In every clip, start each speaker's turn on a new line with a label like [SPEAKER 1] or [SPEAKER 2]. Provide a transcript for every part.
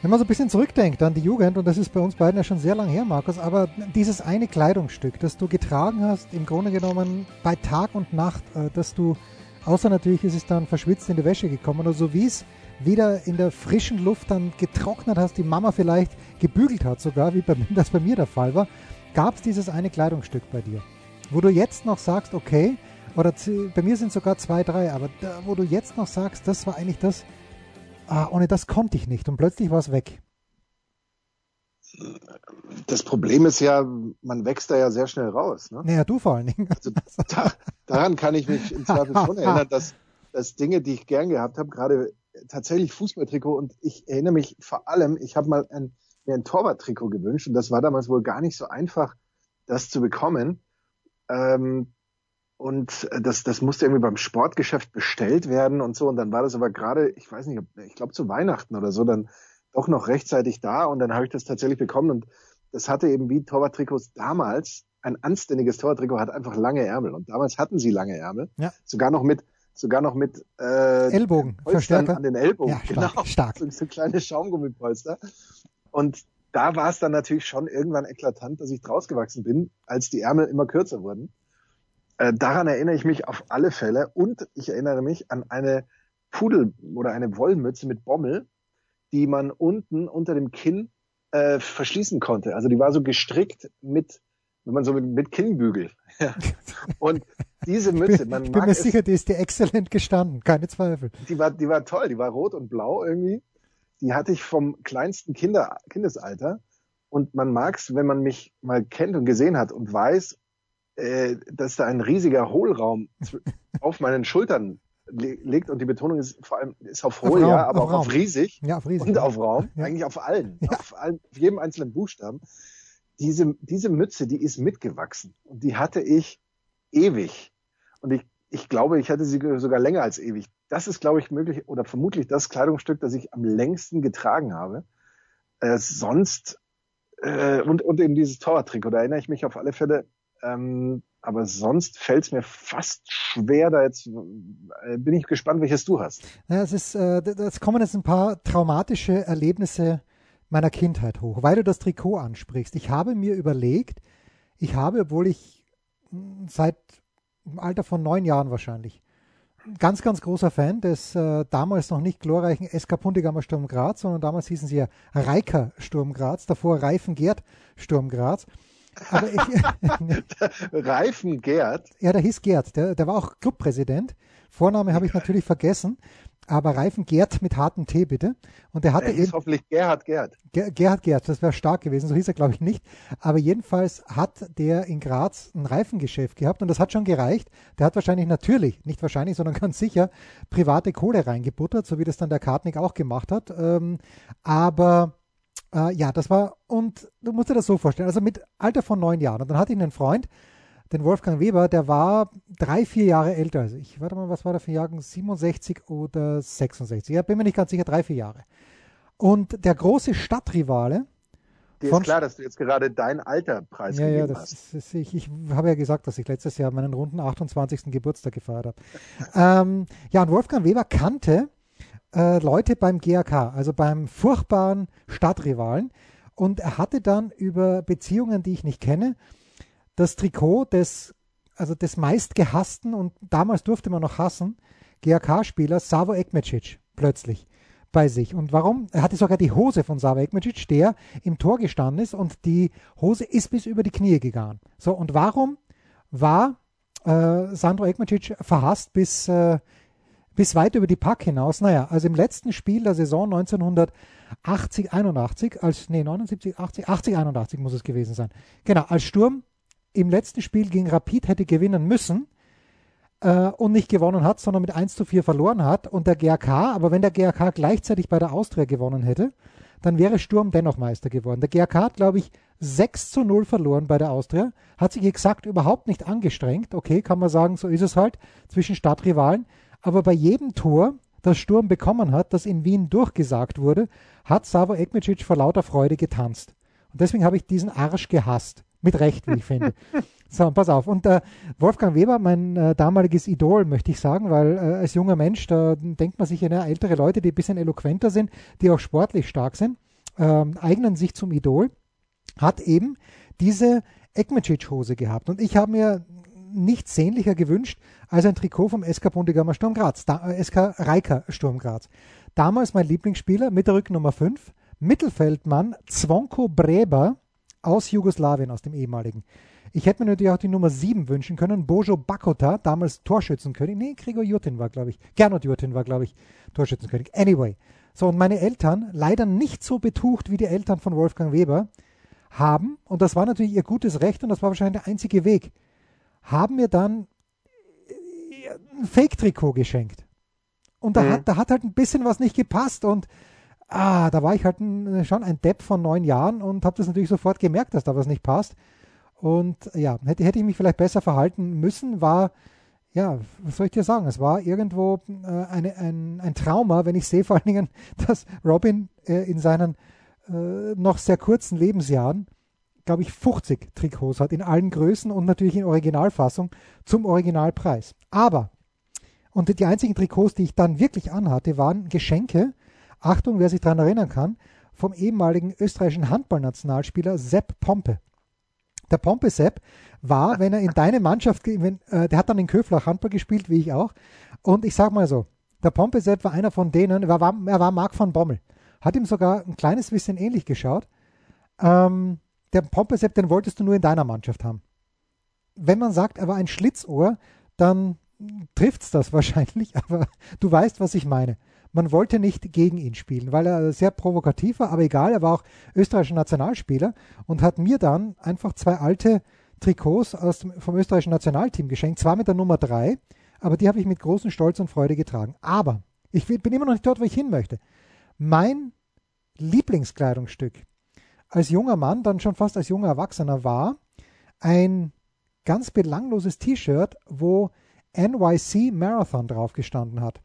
[SPEAKER 1] Wenn man so ein bisschen zurückdenkt an die Jugend, und das ist bei uns beiden ja schon sehr lang her, Markus, aber dieses eine Kleidungsstück, das du getragen hast, im Grunde genommen bei Tag und Nacht, äh, dass du, außer natürlich ist es dann verschwitzt in die Wäsche gekommen, oder so wie es wieder in der frischen Luft dann getrocknet hast, die Mama vielleicht gebügelt hat sogar, wie das bei mir der Fall war, gab es dieses eine Kleidungsstück bei dir, wo du jetzt noch sagst, okay, oder bei mir sind sogar zwei, drei, aber da, wo du jetzt noch sagst, das war eigentlich das, ah, ohne das konnte ich nicht und plötzlich war es weg.
[SPEAKER 2] Das Problem ist ja, man wächst da ja sehr schnell raus. Ne?
[SPEAKER 1] Naja, du vor allen Dingen.
[SPEAKER 2] Also da, daran kann ich mich im Zweifel schon erinnern, dass, dass Dinge, die ich gern gehabt habe, gerade tatsächlich Fußballtrikot und ich erinnere mich vor allem, ich habe mal ein, mir ein Torwarttrikot gewünscht und das war damals wohl gar nicht so einfach, das zu bekommen. Ähm, und das, das musste irgendwie beim Sportgeschäft bestellt werden und so. Und dann war das aber gerade, ich weiß nicht, ich glaube zu Weihnachten oder so, dann doch noch rechtzeitig da. Und dann habe ich das tatsächlich bekommen. Und das hatte eben wie Torwarttrikots damals, ein anständiges Torwarttrikot hat einfach lange Ärmel. Und damals hatten sie lange Ärmel. Ja. Sogar noch mit, sogar noch mit
[SPEAKER 1] äh, Ellbogen,
[SPEAKER 2] Verstärker an den Ellbogen.
[SPEAKER 1] Ja, stark, genau. stark.
[SPEAKER 2] So, so kleine Schaumgummipolster. Und da war es dann natürlich schon irgendwann eklatant, dass ich draus gewachsen bin, als die Ärmel immer kürzer wurden. Äh, daran erinnere ich mich auf alle Fälle und ich erinnere mich an eine Pudel oder eine Wollmütze mit Bommel, die man unten unter dem Kinn äh, verschließen konnte. Also die war so gestrickt mit, wenn man so mit, mit Kinnbügel. und diese Mütze, man
[SPEAKER 1] ich bin mir sicher, die ist dir exzellent gestanden, keine Zweifel.
[SPEAKER 2] Die war, die war toll, die war rot und blau irgendwie. Die hatte ich vom kleinsten Kinder, Kindesalter. Und man mag es, wenn man mich mal kennt und gesehen hat und weiß, äh, dass da ein riesiger Hohlraum auf meinen Schultern liegt und die Betonung ist vor allem ist auf hohl, auf ja, aber auf auch Raum. auf riesig,
[SPEAKER 1] ja, auf riesig
[SPEAKER 2] und auf Raum, ja. eigentlich auf allen, ja. auf allen, auf jedem einzelnen Buchstaben. Diese, diese Mütze, die ist mitgewachsen und die hatte ich ewig. Und ich, ich glaube, ich hatte sie sogar länger als ewig. Das ist, glaube ich, möglich oder vermutlich das Kleidungsstück, das ich am längsten getragen habe. Äh, sonst äh, und, und eben dieses Torwarttrikot, da erinnere ich mich auf alle Fälle ähm, aber sonst fällt es mir fast schwer, da jetzt äh, bin ich gespannt, welches du hast.
[SPEAKER 1] Ja, es ist, äh, das kommen jetzt ein paar traumatische Erlebnisse meiner Kindheit hoch, weil du das Trikot ansprichst. Ich habe mir überlegt, ich habe, obwohl ich hm, seit im Alter von neun Jahren wahrscheinlich ganz, ganz großer Fan des äh, damals noch nicht glorreichen SK Puntigammer Sturm Graz, sondern damals hießen sie ja Reiker Sturm Graz, davor Reifen Gerd Sturm Graz.
[SPEAKER 2] Aber ich, Reifen Gerd?
[SPEAKER 1] Ja, der hieß Gerd. Der, der war auch Clubpräsident. Vorname habe ich natürlich vergessen. Aber Reifen Gerd mit hartem T bitte. Und der hatte der
[SPEAKER 2] eben, hoffentlich Gerhard Gerd.
[SPEAKER 1] Ger Gerhard Gerd, das wäre stark gewesen, so hieß er glaube ich nicht. Aber jedenfalls hat der in Graz ein Reifengeschäft gehabt und das hat schon gereicht. Der hat wahrscheinlich natürlich, nicht wahrscheinlich, sondern ganz sicher private Kohle reingebuttert, so wie das dann der Kartnick auch gemacht hat. Ähm, aber äh, ja, das war, und du musst dir das so vorstellen, also mit Alter von neun Jahren. Und dann hatte ich einen Freund, den Wolfgang Weber, der war drei, vier Jahre älter als ich. Warte mal, was war der für Jahrgang? 67 oder 66? Ja, bin mir nicht ganz sicher, drei, vier Jahre. Und der große Stadtrivale.
[SPEAKER 2] Dir ist klar, dass du jetzt gerade dein Alter preisgegeben
[SPEAKER 1] ja, ja, das hast. Ist, ich, ich habe ja gesagt, dass ich letztes Jahr meinen runden 28. Geburtstag gefeiert habe. ähm, ja, und Wolfgang Weber kannte äh, Leute beim GAK, also beim furchtbaren Stadtrivalen. Und er hatte dann über Beziehungen, die ich nicht kenne, das Trikot des, also des meistgehassten und damals durfte man noch hassen, GAK-Spielers Savo Ekmecic plötzlich bei sich. Und warum? Er hatte sogar die Hose von Savo Ekmecic, der im Tor gestanden ist und die Hose ist bis über die Knie gegangen. So, und warum war äh, Sandro Ekmecic verhasst bis äh, bis weit über die Pack hinaus. Naja, also im letzten Spiel der Saison 1980, 81, als, nee, 79, 80, 80, 81 muss es gewesen sein. Genau, als Sturm im letzten Spiel gegen Rapid hätte gewinnen müssen, äh, und nicht gewonnen hat, sondern mit 1 zu 4 verloren hat und der GRK, aber wenn der GRK gleichzeitig bei der Austria gewonnen hätte, dann wäre Sturm dennoch Meister geworden. Der GRK hat, glaube ich, 6 zu 0 verloren bei der Austria, hat sich exakt überhaupt nicht angestrengt. Okay, kann man sagen, so ist es halt zwischen Stadtrivalen. Aber bei jedem Tor, das Sturm bekommen hat, das in Wien durchgesagt wurde, hat Savo Ekmecic vor lauter Freude getanzt. Und deswegen habe ich diesen Arsch gehasst. Mit Recht, wie ich finde. So, pass auf. Und äh, Wolfgang Weber, mein äh, damaliges Idol, möchte ich sagen, weil äh, als junger Mensch, da denkt man sich ja, ne, ältere Leute, die ein bisschen eloquenter sind, die auch sportlich stark sind, ähm, eignen sich zum Idol, hat eben diese Ekmecic-Hose gehabt. Und ich habe mir nichts sehnlicher gewünscht als ein Trikot vom SK Bundegammer Sturm Graz, da, äh, SK Reika Sturm Graz. Damals mein Lieblingsspieler mit der Rücknummer 5, Mittelfeldmann Zvonko Breber aus Jugoslawien, aus dem ehemaligen. Ich hätte mir natürlich auch die Nummer 7 wünschen können. Bojo Bakota, damals Torschützenkönig. Nee, Gregor Jurtin war, glaube ich. Gernot Jurtin war, glaube ich, Torschützenkönig. Anyway. So, und meine Eltern, leider nicht so betucht wie die Eltern von Wolfgang Weber, haben, und das war natürlich ihr gutes Recht und das war wahrscheinlich der einzige Weg, haben mir dann ein Fake-Trikot geschenkt. Und da, mhm. hat, da hat halt ein bisschen was nicht gepasst und ah, da war ich halt ein, schon ein Depp von neun Jahren und habe das natürlich sofort gemerkt, dass da was nicht passt. Und ja, hätte, hätte ich mich vielleicht besser verhalten müssen, war, ja, was soll ich dir sagen? Es war irgendwo äh, eine, ein, ein Trauma, wenn ich sehe vor allen Dingen, dass Robin äh, in seinen äh, noch sehr kurzen Lebensjahren, glaube ich, 50 Trikots hat in allen Größen und natürlich in Originalfassung zum Originalpreis. Aber, und die einzigen Trikots, die ich dann wirklich anhatte, waren Geschenke, Achtung, wer sich daran erinnern kann, vom ehemaligen österreichischen Handballnationalspieler Sepp Pompe. Der Pompe-Sepp war, wenn er in deine Mannschaft, wenn, äh, der hat dann in Köflach Handball gespielt, wie ich auch. Und ich sag mal so, der Pompe-Sepp war einer von denen, er war, er war Marc von Bommel. Hat ihm sogar ein kleines bisschen ähnlich geschaut. Ähm, der Pompe-Sepp, den wolltest du nur in deiner Mannschaft haben. Wenn man sagt, er war ein Schlitzohr, dann trifft's das wahrscheinlich, aber du weißt, was ich meine. Man wollte nicht gegen ihn spielen, weil er sehr provokativ war, aber egal, er war auch österreichischer Nationalspieler und hat mir dann einfach zwei alte Trikots aus dem, vom österreichischen Nationalteam geschenkt, zwar mit der Nummer 3, aber die habe ich mit großem Stolz und Freude getragen. Aber ich bin immer noch nicht dort, wo ich hin möchte. Mein Lieblingskleidungsstück als junger Mann, dann schon fast als junger Erwachsener war ein ganz belangloses T-Shirt, wo NYC Marathon drauf gestanden hat.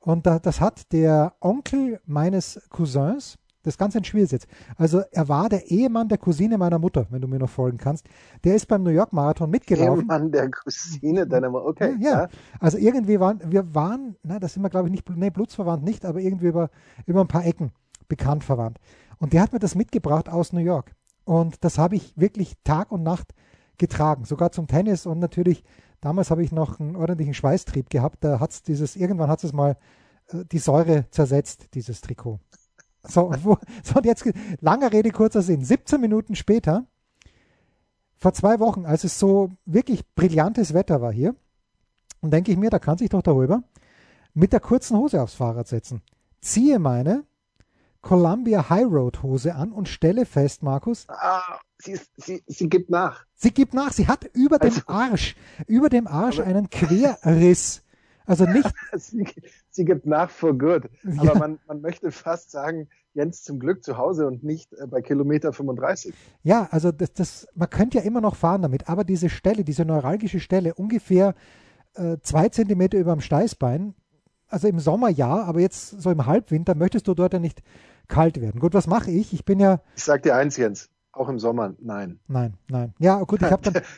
[SPEAKER 1] Und da, das hat der Onkel meines Cousins, das ist ganz ein Schwierig Also er war der Ehemann der Cousine meiner Mutter, wenn du mir noch folgen kannst. Der ist beim New York Marathon mitgelaufen.
[SPEAKER 2] Ehemann der Cousine deiner Mutter, okay.
[SPEAKER 1] Ja, ja, also irgendwie waren, wir waren, na, das sind wir glaube ich nicht, nee, blutsverwandt nicht, aber irgendwie über, über ein paar Ecken bekannt verwandt. Und der hat mir das mitgebracht aus New York. Und das habe ich wirklich Tag und Nacht getragen, sogar zum Tennis und natürlich Damals habe ich noch einen ordentlichen Schweißtrieb gehabt. Da hat es dieses, irgendwann hat es mal äh, die Säure zersetzt, dieses Trikot. So, und, wo, so, und jetzt, langer Rede, kurzer Sinn. 17 Minuten später, vor zwei Wochen, als es so wirklich brillantes Wetter war hier, und denke ich mir, da kann sich doch darüber mit der kurzen Hose aufs Fahrrad setzen. Ziehe meine Columbia High Road Hose an und stelle fest, Markus.
[SPEAKER 2] Ah, sie, sie, sie gibt nach.
[SPEAKER 1] Sie gibt nach. Sie hat über also, dem Arsch, über dem Arsch einen Querriss. Also nicht.
[SPEAKER 2] sie, sie, gibt nach for good. Aber ja. man, man möchte fast sagen, Jens zum Glück zu Hause und nicht äh, bei Kilometer 35.
[SPEAKER 1] Ja, also das, das, man könnte ja immer noch fahren damit, aber diese Stelle, diese neuralgische Stelle, ungefähr äh, zwei Zentimeter über dem Steißbein, also im Sommer ja, aber jetzt so im Halbwinter möchtest du dort ja nicht kalt werden. Gut, was mache ich? Ich bin ja.
[SPEAKER 2] Ich sag dir eins, Jens. Auch im Sommer, nein.
[SPEAKER 1] Nein, nein. Ja, gut, ich habe dann.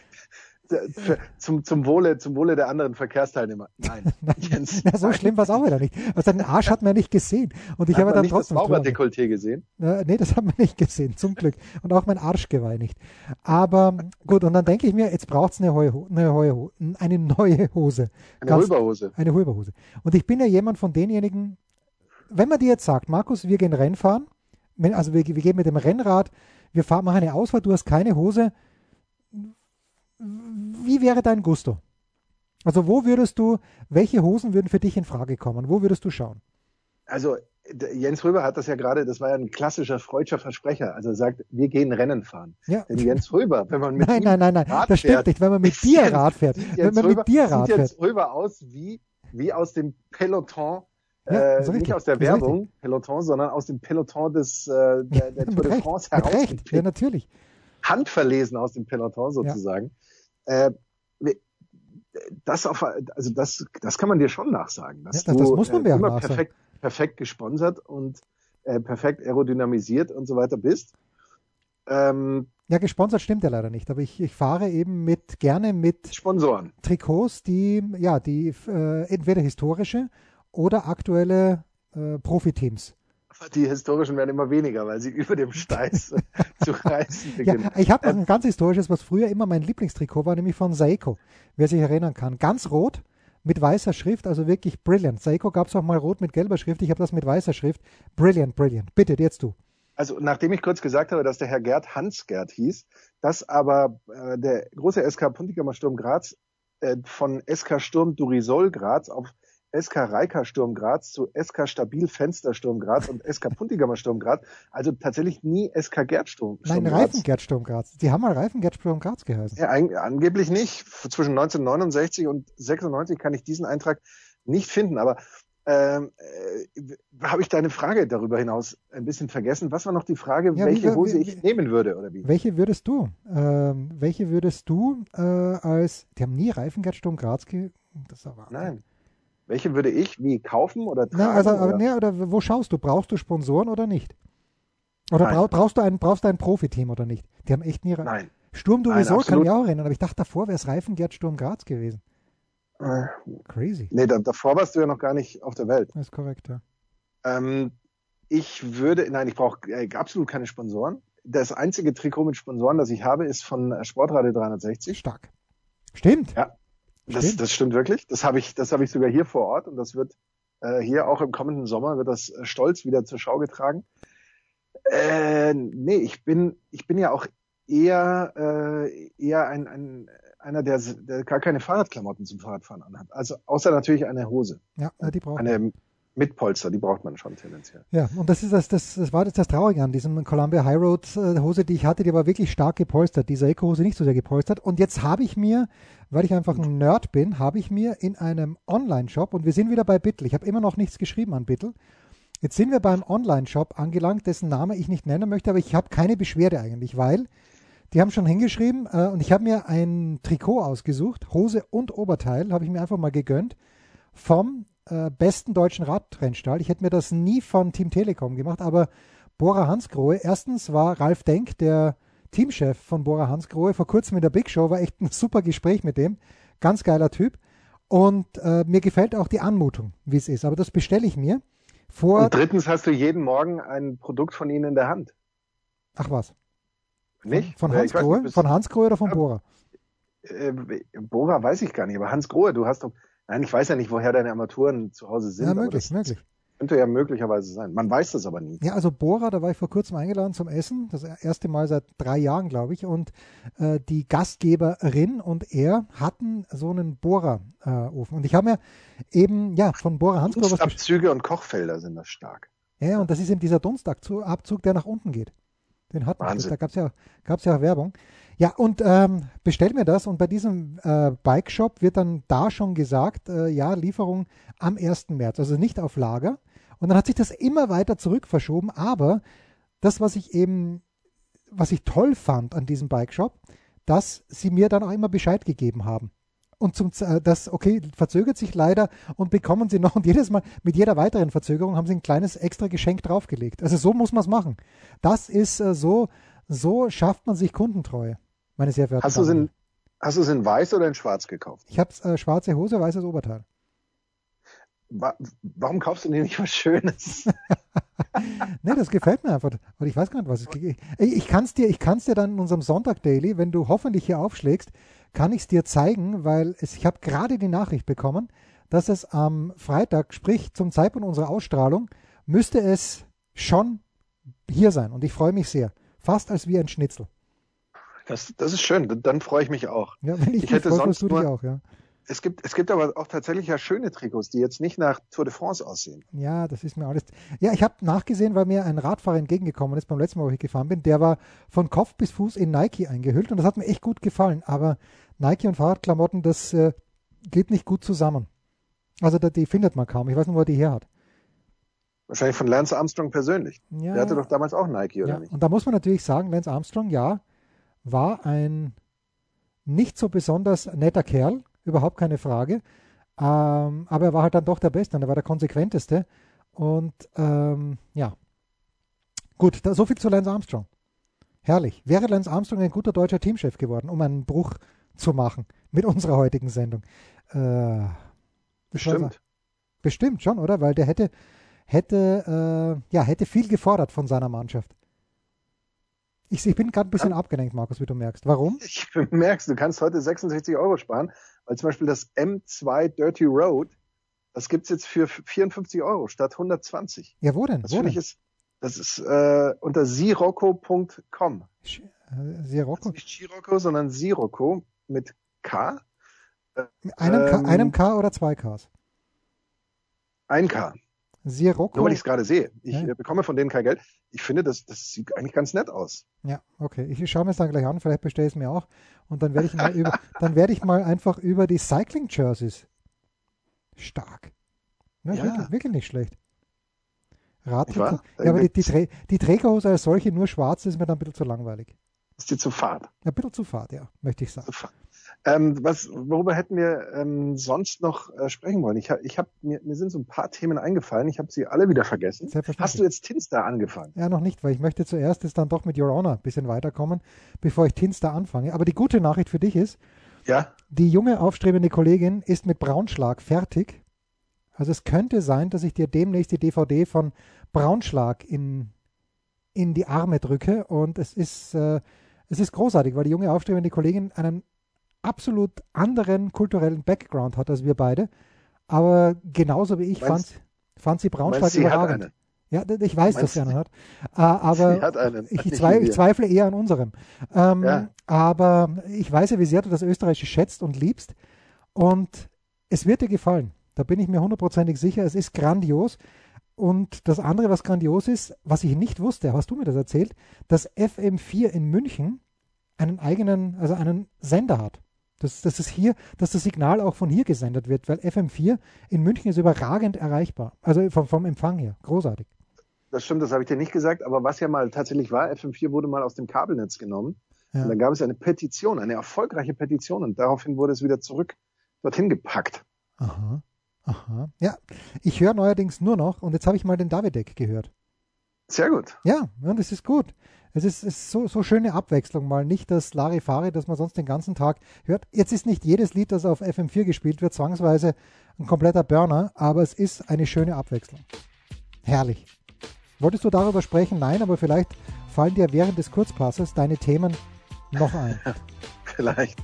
[SPEAKER 2] zum, zum, Wohle, zum Wohle der anderen Verkehrsteilnehmer. Nein.
[SPEAKER 1] Jens, ja, so nein. schlimm war es auch wieder nicht. Also den Arsch hat man nicht gesehen. Und ich hat habe dann nicht trotzdem.
[SPEAKER 2] Hast du das Dekolleté gesehen?
[SPEAKER 1] Äh, nee, das haben wir nicht gesehen, zum Glück. Und auch mein Arschgeweih nicht. Aber gut, und dann denke ich mir, jetzt braucht es eine, eine, eine neue Hose.
[SPEAKER 2] Eine Hulberhose.
[SPEAKER 1] Eine Hulberhose. Und ich bin ja jemand von denjenigen, wenn man dir jetzt sagt, Markus, wir gehen Rennfahren, also wir, wir gehen mit dem Rennrad, wir fahren, machen eine Ausfahrt, du hast keine Hose, wie wäre dein Gusto? Also wo würdest du, welche Hosen würden für dich in Frage kommen? Wo würdest du schauen?
[SPEAKER 2] Also Jens Röber hat das ja gerade, das war ja ein klassischer freudscher Versprecher. Also er sagt, wir gehen Rennen fahren.
[SPEAKER 1] Ja.
[SPEAKER 2] Denn Jens Röber, wenn man mit
[SPEAKER 1] Nein, nein, nein, nein,
[SPEAKER 2] Rad
[SPEAKER 1] das stimmt
[SPEAKER 2] fährt,
[SPEAKER 1] nicht, wenn man mit dir Rad fährt. Wenn man mit
[SPEAKER 2] Röber-
[SPEAKER 1] dir Rad
[SPEAKER 2] sieht
[SPEAKER 1] fährt.
[SPEAKER 2] Jens Röber aus wie, wie aus dem Peloton,
[SPEAKER 1] Ja,
[SPEAKER 2] äh, nicht aus der
[SPEAKER 1] ist richtig.
[SPEAKER 2] Werbung, Peloton, sondern aus dem Peloton des, äh, der, der Tour de France
[SPEAKER 1] Recht. Ja,
[SPEAKER 2] herausgepickt,
[SPEAKER 1] natürlich.
[SPEAKER 2] handverlesen aus dem Peloton sozusagen. Äh, das auf, also das, das kann man dir schon nachsagen. Dass
[SPEAKER 1] Ja, das-
[SPEAKER 2] du,
[SPEAKER 1] muss man
[SPEAKER 2] äh,
[SPEAKER 1] mir auch
[SPEAKER 2] immer perfekt, perfekt gesponsert und äh, perfekt aerodynamisiert und so weiter bist. Ähm,
[SPEAKER 1] Ja, gesponsert stimmt ja leider nicht, aber ich, ich fahre eben mit gerne mit
[SPEAKER 2] Sponsoren.
[SPEAKER 1] Trikots, die ja die äh, entweder historische oder aktuelle äh, Profiteams.
[SPEAKER 2] Die historischen werden immer weniger, weil sie über dem Steiß zu reißen
[SPEAKER 1] Ja,
[SPEAKER 2] beginnen.
[SPEAKER 1] ich habe noch
[SPEAKER 2] Ähm,
[SPEAKER 1] ein ganz historisches, was früher immer mein Lieblingstrikot war, nämlich von Seiko, wer sich erinnern kann. Ganz rot mit weißer Schrift, also wirklich brilliant. Seiko gab es auch mal rot mit gelber Schrift, ich habe das mit weißer Schrift. Brilliant, brilliant. Bitte, jetzt du.
[SPEAKER 2] Also nachdem ich kurz gesagt habe, dass der Herr Gerd Hans Gerd hieß, dass aber äh, der große SK Puntigammer Sturm Graz äh, von SK Sturm Durisol Graz auf SK Reika Sturm Graz zu SK Stabil Fenster Sturm Graz und SK Puntigammer Sturm Graz, also tatsächlich nie SK Gerd Sturm, Sturm
[SPEAKER 1] Nein,
[SPEAKER 2] Graz.
[SPEAKER 1] Reifengerd Sturm Graz. Die haben mal Reifengerd Sturm Graz geheißen.
[SPEAKER 2] Ja, ein, angeblich nicht. Zwischen 1969 und 96 kann ich diesen Eintrag nicht finden, aber ähm, äh, habe ich deine Frage darüber hinaus ein bisschen vergessen. Was war noch die Frage,
[SPEAKER 1] Ja,
[SPEAKER 2] welche
[SPEAKER 1] wie-
[SPEAKER 2] Hose
[SPEAKER 1] wie-
[SPEAKER 2] ich nehmen würde oder wie?
[SPEAKER 1] Welche würdest du, ähm, welche würdest du äh, als, die haben nie Reifengerd Sturm Graz ge... Das aber
[SPEAKER 2] Nein. Welche würde ich wie kaufen oder tragen?
[SPEAKER 1] Na, also,
[SPEAKER 2] oder?
[SPEAKER 1] nee, oder wo schaust du? Brauchst du Sponsoren oder nicht? Oder
[SPEAKER 2] Nein.
[SPEAKER 1] brau, brauchst du ein, brauchst du ein Profiteam oder nicht? Die haben echt nie.
[SPEAKER 2] Nein.
[SPEAKER 1] Sturm
[SPEAKER 2] Nein,
[SPEAKER 1] Durisol kann ich auch erinnern, aber ich dachte davor wäre es Reifengerd Sturm Graz gewesen.
[SPEAKER 2] Äh,
[SPEAKER 1] Crazy.
[SPEAKER 2] Nee, da, davor warst du ja noch gar nicht auf der Welt.
[SPEAKER 1] Das ist korrekt, ja.
[SPEAKER 2] Ähm, ich würde, nein, ich brauche äh, absolut keine Sponsoren. Das einzige Trikot mit Sponsoren, das ich habe, ist von Sportradio 360.
[SPEAKER 1] Stark. Stimmt.
[SPEAKER 2] Ja. Das,
[SPEAKER 1] Stimmt.
[SPEAKER 2] das stimmt wirklich. Das habe ich, das habe ich sogar hier vor Ort und das wird äh, hier auch im kommenden Sommer wird das äh, stolz wieder zur Schau getragen. Äh, nee, ich bin, ich bin ja auch eher, äh, eher ein, ein einer, der, der gar keine Fahrradklamotten zum Fahrradfahren anhat. Also außer natürlich eine Hose,
[SPEAKER 1] Ja, die brauchen.
[SPEAKER 2] eine mit Polster, die braucht man schon tendenziell.
[SPEAKER 1] Ja, und das ist das, das, das war jetzt das Traurige an diesem Columbia High Road äh, Hose, die ich hatte, die war wirklich stark gepolstert. Diese Eco-Hose nicht so sehr gepolstert. Und jetzt habe ich mir, weil ich einfach ein Nerd bin, habe ich mir in einem Online-Shop, und wir sind wieder bei Bittel, ich habe immer noch nichts geschrieben an Bittel, Jetzt sind wir beim Online-Shop angelangt, dessen Name ich nicht nennen möchte, aber ich habe keine Beschwerde eigentlich, weil die haben schon hingeschrieben äh, und ich habe mir ein Trikot ausgesucht, Hose und Oberteil, habe ich mir einfach mal gegönnt, vom äh, besten deutschen Radrennstall. Ich hätte mir das nie von Team Telekom gemacht, aber Bora Hansgrohe, erstens war Ralf Denk, der Teamchef von Bora Hansgrohe, vor kurzem in der Big Show, war echt ein super Gespräch mit dem. Ganz geiler Typ. Und äh, mir gefällt auch die Anmutung, wie es ist. Aber das bestelle ich mir vor.
[SPEAKER 2] Und drittens hast du jeden Morgen ein Produkt von ihnen in der Hand.
[SPEAKER 1] Ach was.
[SPEAKER 2] Nicht?
[SPEAKER 1] Von Hans Grohe?
[SPEAKER 2] nicht,
[SPEAKER 1] Von Hans Grohe oder von. Bora?
[SPEAKER 2] Äh, Bora weiß ich gar nicht, aber Hans Grohe, du hast doch, nein, ich weiß ja nicht, woher deine Armaturen zu Hause sind.
[SPEAKER 1] Ja, möglich, möglich.
[SPEAKER 2] Könnte ja möglicherweise sein. Man weiß das aber nie.
[SPEAKER 1] Ja, also Bora, da war ich vor kurzem eingeladen zum Essen, das erste Mal seit drei Jahren, glaube ich, und äh, die Gastgeberin und er hatten so einen Bohrer-Ofen. und ich habe mir eben, ja, von Bora Hans.
[SPEAKER 2] Dunstabzüge und Kochfelder sind das stark.
[SPEAKER 1] Ja, und das ist eben dieser Dunstabzug, der nach unten geht. Den hatten wir. Da gab es ja, gab's ja auch Werbung. Ja, und ähm, bestell mir das und bei diesem äh, Bike Shop wird dann da schon gesagt, äh, ja, Lieferung am 1. März, also nicht auf Lager. Und dann hat sich das immer weiter zurück verschoben, aber das, was ich eben, was ich toll fand an diesem Bike Shop, dass sie mir dann auch immer Bescheid gegeben haben. Und zum, äh, das, okay, verzögert sich leider und bekommen sie noch und jedes Mal, mit jeder weiteren Verzögerung haben sie ein kleines extra Geschenk draufgelegt. Also so muss man es machen. Das ist äh, so, so schafft man sich Kundentreue, meine sehr verehrten
[SPEAKER 2] Hast du in, hast du es in weiß oder in schwarz gekauft?
[SPEAKER 1] Ich habe äh, schwarze Hose, weißes Oberteil.
[SPEAKER 2] Wa warum kaufst du dir nicht was Schönes?
[SPEAKER 1] Nee, das gefällt mir einfach. Und ich weiß gar nicht, was es Ich, ich kann es dir, ich kann's dir dann in unserem Sonntag Daily, wenn du hoffentlich hier aufschlägst, kann ich es dir zeigen, weil es, ich habe gerade die Nachricht bekommen, dass es am Freitag, sprich zum Zeitpunkt unserer Ausstrahlung, müsste es schon hier sein. Und ich freue mich sehr. Fast als wie ein Schnitzel.
[SPEAKER 2] Das, das ist schön, dann, freue ich mich auch.
[SPEAKER 1] Ja, wenn ich,
[SPEAKER 2] Ich hätte
[SPEAKER 1] freue,
[SPEAKER 2] sonst
[SPEAKER 1] du dich
[SPEAKER 2] nur-
[SPEAKER 1] auch, ja.
[SPEAKER 2] es gibt, es gibt aber auch tatsächlich ja schöne Trikots, die jetzt nicht nach Tour de France aussehen.
[SPEAKER 1] Ja, das ist mir alles. Ja, ich habe nachgesehen, weil mir ein Radfahrer entgegengekommen ist beim letzten Mal, wo ich gefahren bin. Der war von Kopf bis Fuß in Nike eingehüllt und das hat mir echt gut gefallen. Aber Nike und Fahrradklamotten, das äh, geht nicht gut zusammen. Also die findet man kaum. Ich weiß nicht, wo er die her hat.
[SPEAKER 2] Wahrscheinlich von Lance Armstrong persönlich. Ja, der hatte doch damals auch Nike, oder
[SPEAKER 1] ja.
[SPEAKER 2] nicht?
[SPEAKER 1] Und da muss man natürlich sagen, Lance Armstrong, ja, war ein nicht so besonders netter Kerl, überhaupt keine Frage. Ähm, aber er war halt dann doch der Beste und er war der konsequenteste. Und ähm, ja, gut, da, so viel zu Lance Armstrong. Herrlich. Wäre Lance Armstrong ein guter deutscher Teamchef geworden, um einen Bruch zu machen mit unserer heutigen Sendung? Äh,
[SPEAKER 2] Bestimmt.
[SPEAKER 1] Bestimmt schon, oder? Weil der hätte, hätte, äh, ja, hätte viel gefordert von seiner Mannschaft. Ich, ich bin gerade ein bisschen ja. abgelenkt, Markus, wie du merkst. Warum?
[SPEAKER 2] Ich merkst, du kannst heute 66 Euro sparen, weil zum Beispiel das M2 Dirty Road, das gibt's jetzt für 54 Euro statt 120.
[SPEAKER 1] Ja, wo denn?
[SPEAKER 2] Das
[SPEAKER 1] wo denn?
[SPEAKER 2] ist, das ist äh, unter sirocco.com.
[SPEAKER 1] Äh, Sirocco?
[SPEAKER 2] Nicht Sirocco, sondern Sirocco mit K.
[SPEAKER 1] Einem, K, einem K oder zwei Ks?
[SPEAKER 2] Ein K.
[SPEAKER 1] Sirocco.
[SPEAKER 2] Nur weil ich es gerade sehe. Ich
[SPEAKER 1] Ja.
[SPEAKER 2] äh, bekomme von denen kein Geld. Ich finde, das, das sieht eigentlich ganz nett aus.
[SPEAKER 1] Ja, okay. Ich schaue mir es dann gleich an, vielleicht bestelle ich es mir auch. Und dann werde ich mal über, dann werde ich mal einfach über die Cycling Jerseys. Stark. Ne,
[SPEAKER 2] Ja.
[SPEAKER 1] wirklich, wirklich nicht schlecht. Rad
[SPEAKER 2] Nicht wahr? Da
[SPEAKER 1] ja, aber die, die, die Trägerhose als solche nur schwarz ist mir dann ein bisschen zu langweilig.
[SPEAKER 2] Ist dir zu fad.
[SPEAKER 1] Ja, ein bisschen zu fad, ja, möchte ich sagen.
[SPEAKER 2] Zu fad. Ähm, was, worüber hätten wir ähm, sonst noch äh, sprechen wollen? Ich, hab- ich hab, mir, mir sind so ein paar Themen eingefallen. Ich habe sie alle wieder vergessen. Hast du jetzt Tinster angefangen?
[SPEAKER 1] Ja, noch nicht, weil ich möchte zuerst jetzt dann doch mit Your Honor ein bisschen weiterkommen, bevor ich Tinster anfange. Aber die gute Nachricht für dich ist,
[SPEAKER 2] Ja?
[SPEAKER 1] Die junge aufstrebende Kollegin ist mit Braunschlag fertig. Also es könnte sein, dass ich dir demnächst die DVD von Braunschlag in, in die Arme drücke. Und es ist, äh, es ist großartig, weil die junge aufstrebende Kollegin einen absolut anderen kulturellen Background hat als wir beide. Aber genauso wie ich fand,
[SPEAKER 2] Meinst-
[SPEAKER 1] fand sie Braunschlag
[SPEAKER 2] Meinst, sie hat
[SPEAKER 1] überragend. Ja, ich weiß, dass
[SPEAKER 2] Meinst
[SPEAKER 1] sie
[SPEAKER 2] du-
[SPEAKER 1] einen hat. Äh, aber
[SPEAKER 2] Sie hat einen.
[SPEAKER 1] ich, zweifle,
[SPEAKER 2] wir.
[SPEAKER 1] ich zweifle eher an unserem. Ähm,
[SPEAKER 2] Ja.
[SPEAKER 1] Aber ich weiß ja, wie sehr du das Österreichische schätzt und liebst. Und es wird dir gefallen. Da bin ich mir hundertprozentig sicher. Es ist grandios. Und das andere, was grandios ist, was ich nicht wusste, hast du mir das erzählt, dass FM4 in München einen eigenen, also einen Sender hat. Das, das ist hier, dass das Signal auch von hier gesendet wird, weil FM4 in München ist überragend erreichbar. Also vom, vom Empfang her. Großartig.
[SPEAKER 2] Das stimmt, das habe ich dir nicht gesagt. Aber was ja mal tatsächlich war, FM4 wurde mal aus dem Kabelnetz genommen.
[SPEAKER 1] Ja.
[SPEAKER 2] Und dann gab es eine Petition, eine erfolgreiche Petition. Und daraufhin wurde es wieder zurück dorthin gepackt.
[SPEAKER 1] Aha. Aha. Ja, ich höre neuerdings nur noch, und jetzt habe ich mal den Davidek gehört.
[SPEAKER 2] Sehr gut.
[SPEAKER 1] Ja, und es ist gut. Es ist, ist so, so schöne Abwechslung mal. Nicht das Larifari, das man sonst den ganzen Tag hört. Jetzt ist nicht jedes Lied, das auf FM4 gespielt wird, zwangsweise ein kompletter Burner, aber es ist eine schöne Abwechslung. Herrlich. Wolltest du darüber sprechen? Nein, aber vielleicht fallen dir während des Kurzpasses deine Themen noch ein.
[SPEAKER 2] Vielleicht.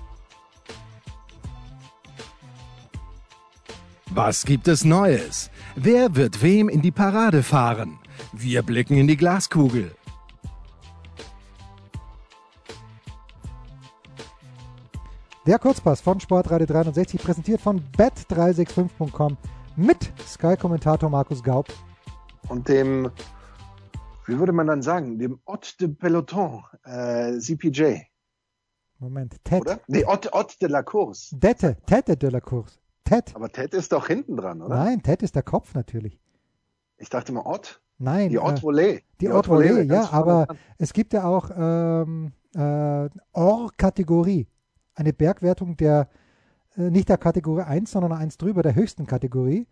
[SPEAKER 3] Was gibt es Neues? Wer wird wem in die Parade fahren? Wir blicken in die Glaskugel.
[SPEAKER 1] Der Kurzpass von Sportradio 360, präsentiert von bet365.com mit Sky-Kommentator Markus Gaub.
[SPEAKER 2] Und dem, wie würde man dann sagen, dem Ott de Peloton, äh, CPJ,
[SPEAKER 1] Moment, Ted.
[SPEAKER 2] oder? Nee, Ott, Ott de la Course.
[SPEAKER 1] Tete, Tete de la Course. Ted.
[SPEAKER 2] Aber Ted ist doch hinten dran, oder?
[SPEAKER 1] Nein, Ted ist der Kopf natürlich.
[SPEAKER 2] Ich dachte mal Ott.
[SPEAKER 1] Nein,
[SPEAKER 2] Die Ott
[SPEAKER 1] äh,
[SPEAKER 2] Volée.
[SPEAKER 1] die Haute Volée,
[SPEAKER 2] ganz
[SPEAKER 1] ja, aber
[SPEAKER 2] dran.
[SPEAKER 1] es gibt ja auch ähm, äh, Or-Kategorie. Eine Bergwertung der, äh, nicht der Kategorie 1, sondern eins drüber, der höchsten Kategorie.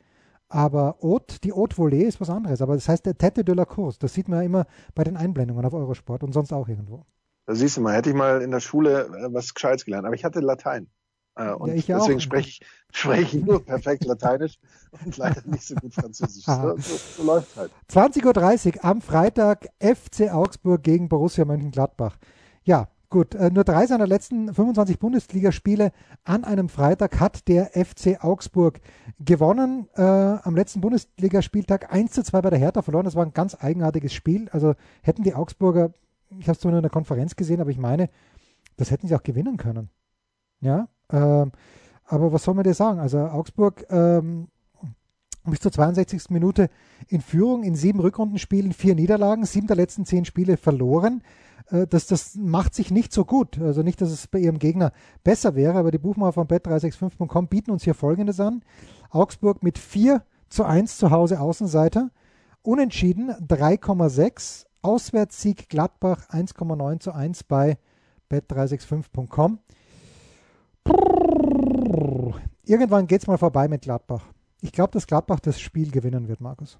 [SPEAKER 1] Aber Haute, die Haute Volée ist was anderes. Aber das heißt der Tete de la Course. Das sieht man ja immer bei den Einblendungen auf Eurosport und sonst auch irgendwo.
[SPEAKER 2] Da siehst du mal, hätte ich mal in der Schule äh, was Gescheites gelernt. Aber ich hatte Latein. Äh, und
[SPEAKER 1] ich ja
[SPEAKER 2] deswegen
[SPEAKER 1] auch.
[SPEAKER 2] spreche ich, spreche ich nur perfekt Lateinisch und leider nicht so gut Französisch. So, so, so läuft halt.
[SPEAKER 1] 20.30 Uhr am Freitag FC Augsburg gegen Borussia Mönchengladbach. Ja, gut. Äh, nur drei seiner letzten 25 Bundesligaspiele an einem Freitag hat der FC Augsburg gewonnen. Äh, am letzten Bundesligaspieltag 1 zu 2 bei der Hertha verloren. Das war ein ganz eigenartiges Spiel. Also hätten die Augsburger, ich habe es zwar nur in der Konferenz gesehen, aber ich meine, das hätten sie auch gewinnen können. Ja. ähm, Aber was soll man dir sagen? Also Augsburg ähm, bis zur 62. Minute in Führung in sieben Rückrundenspielen, vier Niederlagen, sieben der letzten zehn Spiele verloren. Äh, das, das macht sich nicht so gut. Also nicht, dass es bei ihrem Gegner besser wäre, aber die Buchmacher von bet365.com bieten uns hier Folgendes an. Augsburg mit 4 zu 1 zu Hause Außenseiter, Unentschieden 3,6, Auswärtssieg Gladbach 1,9 zu 1 bei bet365.com. Irgendwann geht es mal vorbei mit Gladbach. Ich glaube, dass Gladbach das Spiel gewinnen wird, Markus.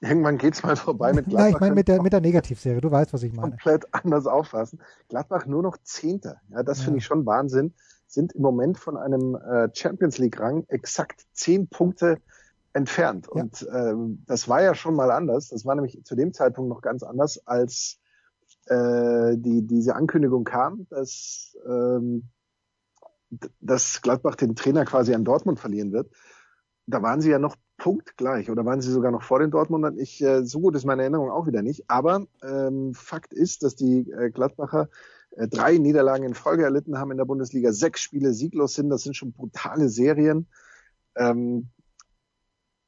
[SPEAKER 2] Irgendwann geht es mal vorbei mit
[SPEAKER 1] Gladbach. Nein, ich meine mit der, mit der Negativserie, du weißt, was ich meine.
[SPEAKER 2] Komplett anders auffassen. Gladbach nur noch Zehnter. Ja, das ja. finde ich schon Wahnsinn. Sind im Moment von einem äh, Champions League-Rang exakt zehn Punkte entfernt. Ja. Und ähm, das war ja schon mal anders. Das war nämlich zu dem Zeitpunkt noch ganz anders, als äh, die, diese Ankündigung kam, dass, ähm, dass Gladbach den Trainer quasi an Dortmund verlieren wird. Da waren sie ja noch punktgleich oder waren sie sogar noch vor den Dortmundern. Ich, äh, so gut ist meine Erinnerung auch wieder nicht. Aber ähm, Fakt ist, dass die äh, Gladbacher äh, drei Niederlagen in Folge erlitten haben in der Bundesliga, sechs Spiele sieglos sind. Das sind schon brutale Serien. Ähm,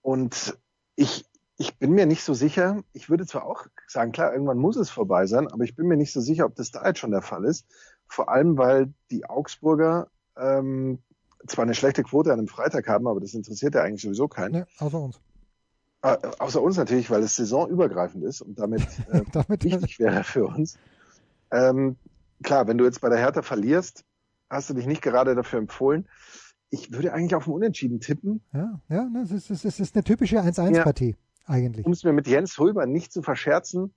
[SPEAKER 2] und ich, ich bin mir nicht so sicher. Ich würde zwar auch sagen, klar, irgendwann muss es vorbei sein, aber ich bin mir nicht so sicher, ob das da jetzt schon der Fall ist. Vor allem, weil die Augsburger ähm, zwar eine schlechte Quote an einem Freitag haben, aber das interessiert ja eigentlich sowieso keinen. Ja,
[SPEAKER 1] außer uns.
[SPEAKER 2] Äh, außer uns natürlich, weil es saisonübergreifend ist und damit, äh, damit wichtig wäre für uns. Ähm, klar, wenn du jetzt bei der Hertha verlierst, hast du dich nicht gerade dafür empfohlen ich würde eigentlich auf ein Unentschieden tippen.
[SPEAKER 1] Ja, ja, das ist, das ist, das ist eine typische 1-1-Partie ja. eigentlich.
[SPEAKER 2] Um es mir mit Jens Hulber nicht zu verscherzen,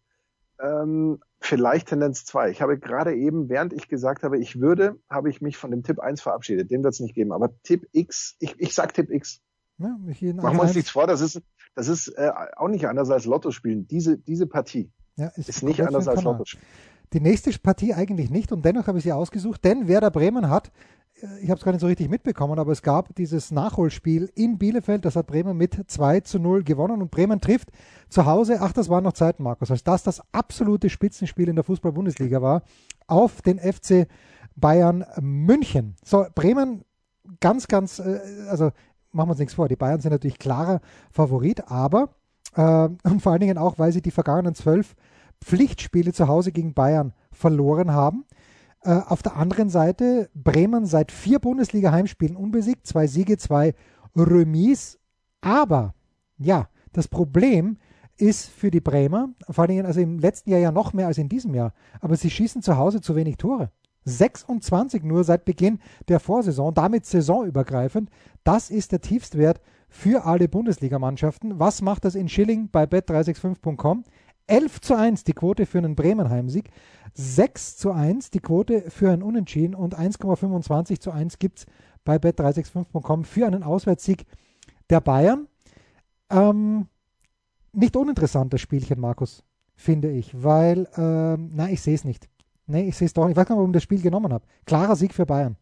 [SPEAKER 2] ähm, vielleicht Tendenz 2. Ich habe gerade eben, während ich gesagt habe, ich würde, habe ich mich von dem Tipp 1 verabschiedet. Den wird es nicht geben. Aber Tipp X, ich, ich sag Tipp X. Ja, Machen wir uns nichts vor, das ist, das ist äh, auch nicht anders als Lotto spielen. Diese, diese Partie ja, ist, ist nicht anders als Lotto spielen.
[SPEAKER 1] Die nächste Partie eigentlich nicht und dennoch habe ich sie ausgesucht, denn Werder Bremen hat ich habe es gar nicht so richtig mitbekommen, aber es gab dieses Nachholspiel in Bielefeld, das hat Bremen mit 2 zu 0 gewonnen und Bremen trifft zu Hause, ach, das waren noch Zeiten, Markus, als das das absolute Spitzenspiel in der Fußball-Bundesliga war, auf den FC Bayern München. So, Bremen ganz, ganz, äh, also machen wir uns nichts vor, die Bayern sind natürlich klarer Favorit, aber äh, und vor allen Dingen auch, weil sie die vergangenen zwölf Pflichtspiele zu Hause gegen Bayern verloren haben. Äh, auf der anderen Seite Bremen seit vier Bundesliga-Heimspielen unbesiegt, zwei Siege, zwei Remis. Aber ja, das Problem ist für die Bremer, vor Dingen also im letzten Jahr ja noch mehr als in diesem Jahr, aber sie schießen zu Hause zu wenig Tore. 26 nur seit Beginn der Vorsaison, damit saisonübergreifend. Das ist der Tiefstwert für alle Bundesligamannschaften. Was macht das in Schilling bei bet365.com? 11 zu 1 die Quote für einen Bremen-Heimsieg. 6 zu 1 die Quote für ein Unentschieden und 1,25 zu 1 gibt es bei bet365.com für einen Auswärtssieg der Bayern. Ähm, nicht uninteressantes Spielchen, Markus, finde ich, weil, ähm, nein, ich sehe es nicht. Nee, ich sehe es doch nicht. Ich weiß gar nicht, warum ich das Spiel genommen habe. Klarer Sieg für Bayern.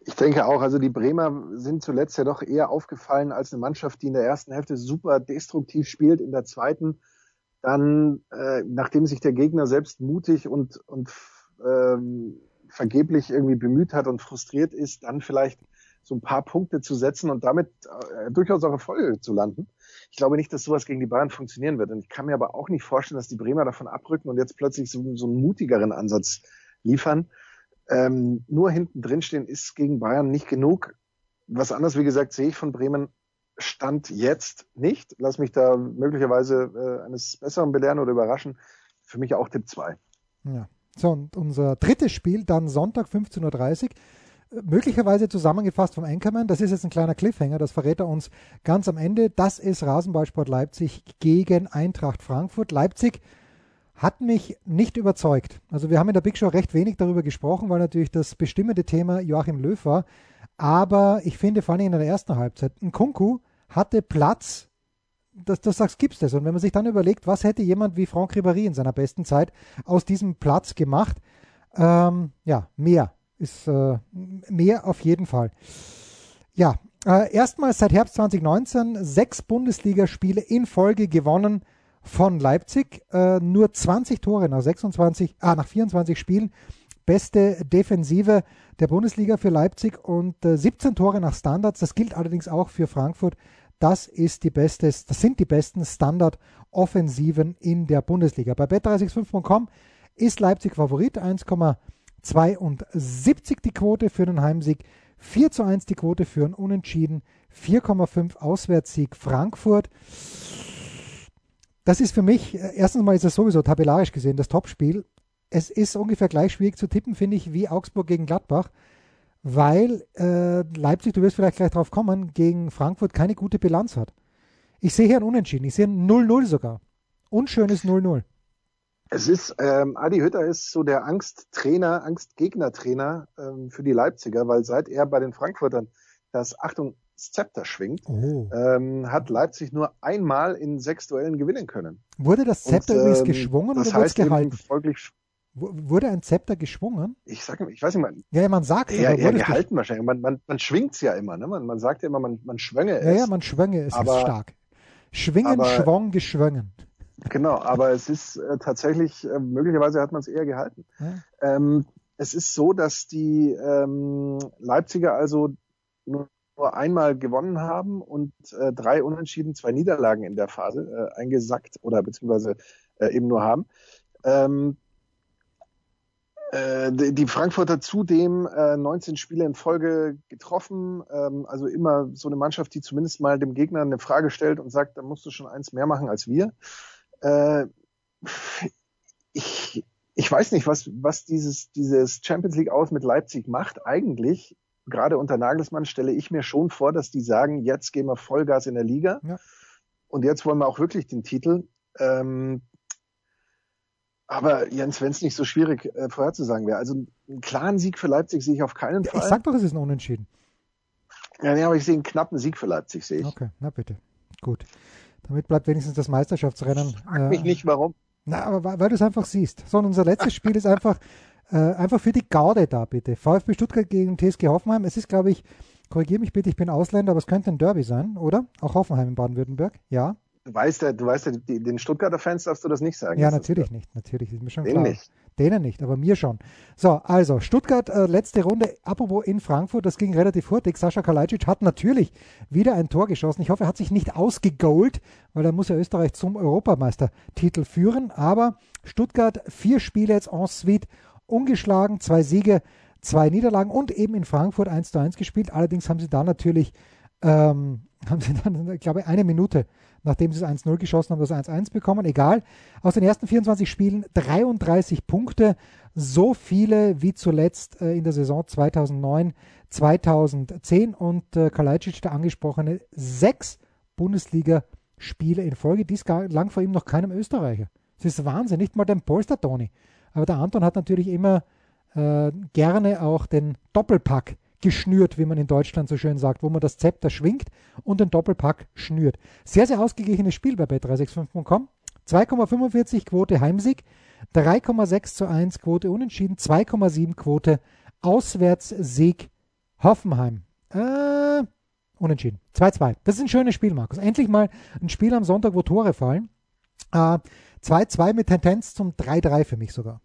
[SPEAKER 2] Ich denke auch, also die Bremer sind zuletzt ja doch eher aufgefallen als eine Mannschaft, die in der ersten Hälfte super destruktiv spielt, in der zweiten dann, äh, nachdem sich der Gegner selbst mutig und, und ähm, vergeblich irgendwie bemüht hat und frustriert ist, dann vielleicht so ein paar Punkte zu setzen und damit äh, durchaus auch Erfolge zu landen. Ich glaube nicht, dass sowas gegen die Bayern funktionieren wird. Und ich kann mir aber auch nicht vorstellen, dass die Bremer davon abrücken und jetzt plötzlich so, so einen mutigeren Ansatz liefern. Ähm, nur hinten drin stehen ist gegen Bayern nicht genug. Was anderes, wie gesagt, sehe ich von Bremen Stand jetzt nicht. Lass mich da möglicherweise äh, eines Besseren belehren oder überraschen. Für mich auch Tipp 2.
[SPEAKER 1] Ja. So, und unser drittes Spiel dann Sonntag 15.30 Uhr. Möglicherweise zusammengefasst vom Anchorman. Das ist jetzt ein kleiner Cliffhanger, das verrät er uns ganz am Ende. Das ist Rasenballsport Leipzig gegen Eintracht Frankfurt. Leipzig hat mich nicht überzeugt. Also wir haben in der Big Show recht wenig darüber gesprochen, weil natürlich das bestimmende Thema Joachim Löw war. Aber ich finde vor allem in der ersten Halbzeit, ein Kunku hatte Platz, dass du sagst, gibt's das? Und wenn man sich dann überlegt, was hätte jemand wie Franck Ribéry in seiner besten Zeit aus diesem Platz gemacht, ähm, ja, mehr ist äh, mehr auf jeden Fall. Ja, äh, erstmals seit Herbst 2019 sechs Bundesligaspiele in Folge gewonnen von Leipzig. Äh, nur 20 Tore nach 26, ah, nach 24 Spielen beste Defensive der Bundesliga für Leipzig und äh, 17 Tore nach Standards. Das gilt allerdings auch für Frankfurt. Das ist die beste, das sind die besten Standard-Offensiven in der Bundesliga. Bei bet365.com ist Leipzig Favorit, 1,72 die Quote für den Heimsieg, 4 zu 1 die Quote für einen Unentschieden, 4,5 Auswärtssieg Frankfurt. Das ist für mich, äh, erstens mal ist es sowieso tabellarisch gesehen das Topspiel. Es ist ungefähr gleich schwierig zu tippen, finde ich, wie Augsburg gegen Gladbach, weil äh, Leipzig, du wirst vielleicht gleich drauf kommen, gegen Frankfurt keine gute Bilanz hat. Ich sehe hier ein Unentschieden, ich sehe ein 0-0 sogar. Unschönes 0-0.
[SPEAKER 2] Es ist, ähm, Adi Hütter ist so der Angsttrainer, Angstgegnertrainer ähm, für die Leipziger, weil seit er bei den Frankfurtern das, Achtung, Zepter schwingt, oh. ähm, hat Leipzig nur einmal in sechs Duellen gewinnen können.
[SPEAKER 1] Wurde das Zepter Und, übrigens ähm, geschwungen oder wurde es gehalten?
[SPEAKER 2] Folglich,
[SPEAKER 1] wurde ein Zepter geschwungen?
[SPEAKER 2] Ich sag ich weiß nicht mal.
[SPEAKER 1] Ja, man sagt
[SPEAKER 2] ja, ja gehalten wahrscheinlich. Man, man, man schwingt es ja immer, ne? Man, man sagt ja immer, man, man schwänge es.
[SPEAKER 1] Ja, ja, man schwänge es aber, ist stark. Schwingen, aber, schwong, geschwungen.
[SPEAKER 2] Genau, aber es ist äh, tatsächlich, äh, möglicherweise hat man es eher gehalten. Ja. Ähm, es ist so, dass die ähm, Leipziger also nur nur einmal gewonnen haben und äh, drei Unentschieden, zwei Niederlagen in der Phase äh, eingesackt oder beziehungsweise äh, eben nur haben. Ähm, äh, die Frankfurter zudem äh, 19 Spiele in Folge getroffen, ähm, also immer so eine Mannschaft, die zumindest mal dem Gegner eine Frage stellt und sagt, da musst du schon eins mehr machen als wir. Äh, ich, ich weiß nicht, was, was dieses, dieses Champions League aus mit Leipzig macht. Eigentlich gerade unter Nagelsmann stelle ich mir schon vor, dass die sagen, jetzt gehen wir Vollgas in der Liga ja. und jetzt wollen wir auch wirklich den Titel. Ähm, aber Jens, wenn es nicht so schwierig äh, vorherzusagen wäre, also einen klaren Sieg für Leipzig sehe ich auf keinen ja, Fall.
[SPEAKER 1] Ich sag doch, es ist ein Unentschieden.
[SPEAKER 2] Ja, nee, aber ich sehe einen knappen Sieg für Leipzig, sehe ich.
[SPEAKER 1] Okay, na bitte. Gut. Damit bleibt wenigstens das Meisterschaftsrennen. Ich
[SPEAKER 2] frag mich äh, nicht, warum.
[SPEAKER 1] Na, aber weil, weil du es einfach siehst. So, und unser letztes Spiel ist einfach äh, einfach für die Gaude da bitte. VfB Stuttgart gegen TSG Hoffenheim. Es ist, glaube ich, korrigiere mich bitte, ich bin Ausländer, aber es könnte ein Derby sein, oder? Auch Hoffenheim in Baden-Württemberg, ja.
[SPEAKER 2] Du weißt ja, du weißt ja, die, den Stuttgarter Fans darfst du das nicht sagen.
[SPEAKER 1] Ja, natürlich nicht, natürlich, ist mir schon
[SPEAKER 2] Denen
[SPEAKER 1] klar. Nicht. Denen nicht, aber mir schon. So, also Stuttgart, äh, letzte Runde, apropos in Frankfurt, das ging relativ hurtig. Sascha Kalajdzic hat natürlich wieder ein Tor geschossen. Ich hoffe, er hat sich nicht ausgegolt, weil er muss ja Österreich zum Europameistertitel führen. Aber Stuttgart, vier Spiele jetzt en suite ungeschlagen, zwei Siege, zwei Niederlagen und eben in Frankfurt 1 zu 1 gespielt. Allerdings haben sie da natürlich, ähm, haben sie dann, ich glaube, eine Minute, nachdem sie es 1-0 geschossen haben, das 1-1 bekommen. Egal. Aus den ersten 24 Spielen 33 Punkte, so viele wie zuletzt äh, in der Saison 2009, 2010 und äh, Kalajdzic, der angesprochene, sechs Bundesliga-Spiele in Folge. Dies lang vor ihm noch keinem Österreicher. Das ist Wahnsinn, nicht mal dem Polster Toni. Aber der Anton hat natürlich immer äh, gerne auch den Doppelpack geschnürt, wie man in Deutschland so schön sagt, wo man das Zepter schwingt und den Doppelpack schnürt. Sehr, sehr ausgeglichenes Spiel bei bet365.com. 2,45 Quote Heimsieg, 3,6 zu 1 Quote Unentschieden, 2,7 Quote Auswärtssieg Hoffenheim. Äh, unentschieden. 2-2. Das ist ein schönes Spiel, Markus. Endlich mal ein Spiel am Sonntag, wo Tore fallen. Äh, 2-2 mit Tendenz zum 3-3 für mich sogar.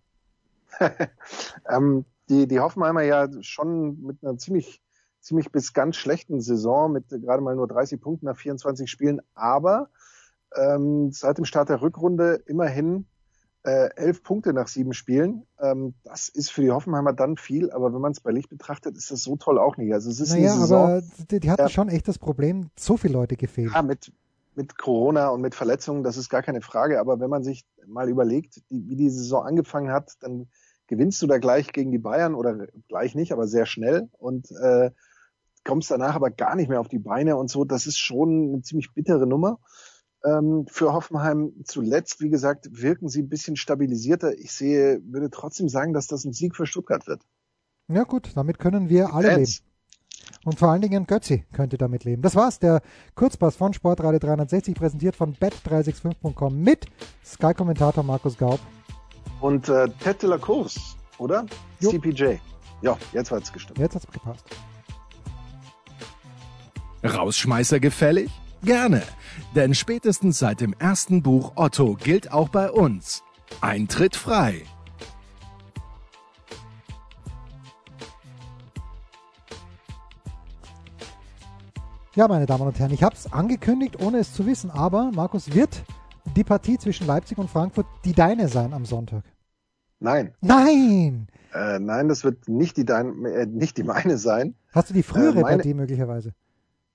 [SPEAKER 2] ähm, die, die Hoffenheimer ja schon mit einer ziemlich, ziemlich bis ganz schlechten Saison mit gerade mal nur 30 Punkten nach 24 Spielen, aber ähm, seit dem Start der Rückrunde immerhin äh, elf Punkte nach sieben Spielen. Ähm, das ist für die Hoffenheimer dann viel, aber wenn man es bei Licht betrachtet, ist das so toll auch nicht. Also es ist
[SPEAKER 1] naja, eine Saison, aber die, die hatten äh, schon echt das Problem, so viele Leute gefehlt.
[SPEAKER 2] Ja, mit, mit Corona und mit Verletzungen, das ist gar keine Frage. Aber wenn man sich mal überlegt, die, wie die Saison angefangen hat, dann gewinnst du da gleich gegen die Bayern oder gleich nicht, aber sehr schnell und äh, kommst danach aber gar nicht mehr auf die Beine und so. Das ist schon eine ziemlich bittere Nummer. Ähm, für Hoffenheim zuletzt, wie gesagt, wirken sie ein bisschen stabilisierter. Ich sehe, würde trotzdem sagen, dass das ein Sieg für Stuttgart wird.
[SPEAKER 1] Ja gut, damit können wir alle leben. Und vor allen Dingen Götzi könnte damit leben. Das war's, der Kurzpass von Sportradio 360, präsentiert von bet365.com mit Sky-Kommentator Markus Gaub
[SPEAKER 2] und äh, Ted de la Cruz, oder? Jo. CPJ. Ja, jetzt hat es gestimmt.
[SPEAKER 1] Jetzt hat es gepasst.
[SPEAKER 3] Rausschmeißer gefällig? Gerne. Denn spätestens seit dem ersten Buch Otto gilt auch bei uns. Eintritt frei.
[SPEAKER 1] Ja, meine Damen und Herren, ich habe es angekündigt, ohne es zu wissen, aber Markus wird die Partie zwischen Leipzig und Frankfurt die deine sein am Sonntag?
[SPEAKER 2] Nein.
[SPEAKER 1] Nein!
[SPEAKER 2] Äh, nein, das wird nicht die, dein, äh, nicht die meine sein.
[SPEAKER 1] Hast du die frühere
[SPEAKER 2] Äh, meine-
[SPEAKER 1] Partie möglicherweise?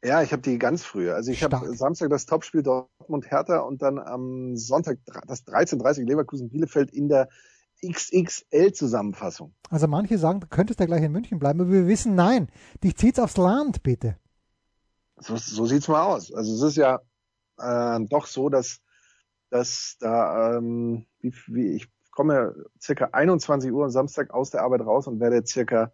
[SPEAKER 2] Ja, ich habe die ganz frühe. Also ich habe. Samstag das Topspiel Dortmund Hertha und dann am Sonntag das 13:30 Leverkusen Bielefeld in der XXL Zusammenfassung.
[SPEAKER 1] Also manche sagen, du könntest ja gleich in München bleiben, aber wir wissen, nein, dich zieht's aufs Land, bitte.
[SPEAKER 2] So, so sieht's mal aus. Also es ist ja äh, doch so, dass dass da ähm, wie, wie ich komme circa 21 Uhr am Samstag aus der Arbeit raus und werde circa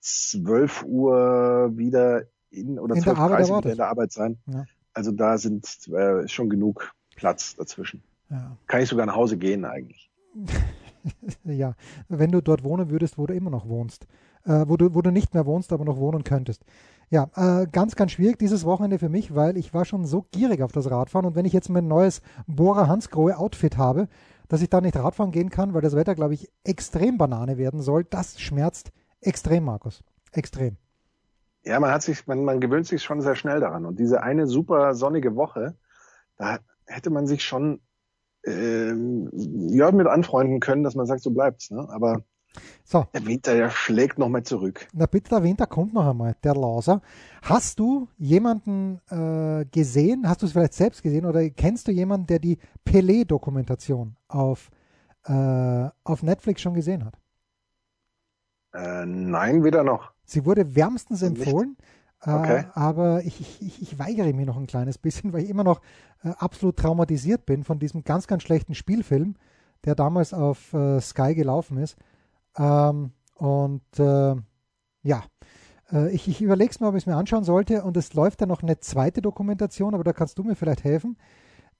[SPEAKER 2] 12 Uhr wieder in oder
[SPEAKER 1] In der
[SPEAKER 2] 12.30
[SPEAKER 1] Arbeit
[SPEAKER 2] Uhr wieder in der Arbeit sein.
[SPEAKER 1] Ja.
[SPEAKER 2] Also da sind äh, schon genug Platz dazwischen.
[SPEAKER 1] Ja.
[SPEAKER 2] Kann ich sogar nach Hause gehen eigentlich.
[SPEAKER 1] ja, wenn du dort wohnen würdest, wo du immer noch wohnst. Äh, wo, du, wo du nicht mehr wohnst, aber noch wohnen könntest. Ja, äh, ganz, ganz schwierig dieses Wochenende für mich, weil ich war schon so gierig auf das Radfahren und wenn ich jetzt mein neues Bora Hansgrohe Outfit habe, dass ich da nicht Radfahren gehen kann, weil das Wetter, glaube ich, extrem Banane werden soll, das schmerzt extrem, Markus. Extrem.
[SPEAKER 2] Ja, man hat sich, man, man gewöhnt sich schon sehr schnell daran. Und diese eine super sonnige Woche, da hätte man sich schon ähm, ja, mit anfreunden können, dass man sagt, so bleibt's. Ne? Aber
[SPEAKER 1] So,
[SPEAKER 2] der Winter, der schlägt nochmal zurück.
[SPEAKER 1] na bitte, der Winter kommt noch einmal, der Lauser. Hast du jemanden äh, gesehen, hast du es vielleicht selbst gesehen oder kennst du jemanden, der die Pelé-Dokumentation auf, äh, auf Netflix schon gesehen hat?
[SPEAKER 2] Äh, nein, weder noch.
[SPEAKER 1] Sie wurde wärmstens
[SPEAKER 2] Nicht?
[SPEAKER 1] empfohlen, äh,
[SPEAKER 2] Okay.
[SPEAKER 1] aber ich, ich, ich, weigere mich noch ein kleines bisschen, weil ich immer noch äh, absolut traumatisiert bin von diesem ganz, ganz schlechten Spielfilm, der damals auf äh, Sky gelaufen ist. Ähm, und äh, ja, äh, ich, ich überlege es mir, ob ich es mir anschauen sollte. Und es läuft dann noch eine zweite Dokumentation, aber da kannst du mir vielleicht helfen.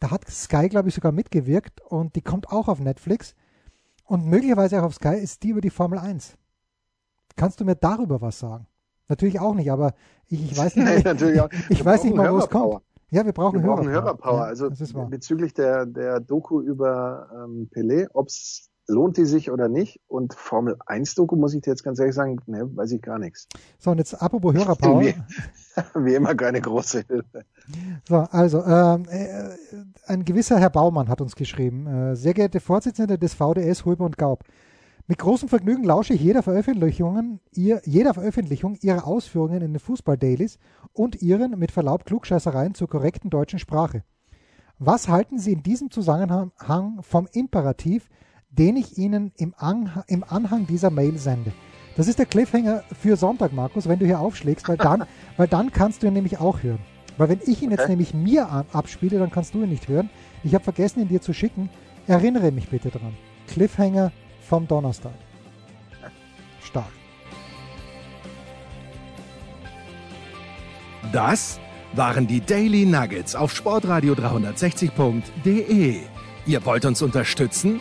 [SPEAKER 1] Da hat Sky, glaube ich, sogar mitgewirkt und die kommt auch auf Netflix. Und möglicherweise auch auf Sky ist die über die Formel 1. Kannst du mir darüber was sagen? Natürlich auch nicht, aber ich, ich weiß nicht,
[SPEAKER 2] Nein,
[SPEAKER 1] ich
[SPEAKER 2] Wir
[SPEAKER 1] weiß nicht mal, wo es kommt. Ja, wir brauchen
[SPEAKER 2] Wir brauchen
[SPEAKER 1] Hörerpower.
[SPEAKER 2] Hörerpower.
[SPEAKER 1] Ja,
[SPEAKER 2] also bezüglich der, der Doku über ähm, Pelé, ob's lohnt die sich oder nicht. Und Formel 1 Doku muss ich dir jetzt ganz ehrlich sagen, ne, weiß ich gar nichts.
[SPEAKER 1] So, und jetzt apropos Hörerpower.
[SPEAKER 2] Wie, wie immer keine große Hilfe.
[SPEAKER 1] So, also, ähm, äh, ein gewisser Herr Baumann hat uns geschrieben. Äh, sehr geehrte Vorsitzende des VDS Huber und Gaub. Mit großem Vergnügen lausche ich jeder Veröffentlichungen, ihr, jeder Veröffentlichung Ihrer Ausführungen in den Fußball-Dailies und Ihren, mit Verlaub, Klugscheißereien zur korrekten deutschen Sprache. Was halten Sie in diesem Zusammenhang vom Imperativ, den ich Ihnen im, Anha im Anhang dieser Mail sende? Das ist der Cliffhanger für Sonntag, Markus, wenn du hier aufschlägst, weil dann, weil dann kannst du ihn nämlich auch hören. Weil wenn ich ihn jetzt
[SPEAKER 2] Okay.
[SPEAKER 1] nämlich mir abspiele, dann kannst du ihn nicht hören. Ich habe vergessen, ihn dir zu schicken. Erinnere mich bitte dran. Cliffhanger vom Donnerstag. Stark.
[SPEAKER 3] Das waren die Daily Nuggets auf Sportradio 360.de. Ihr wollt uns unterstützen?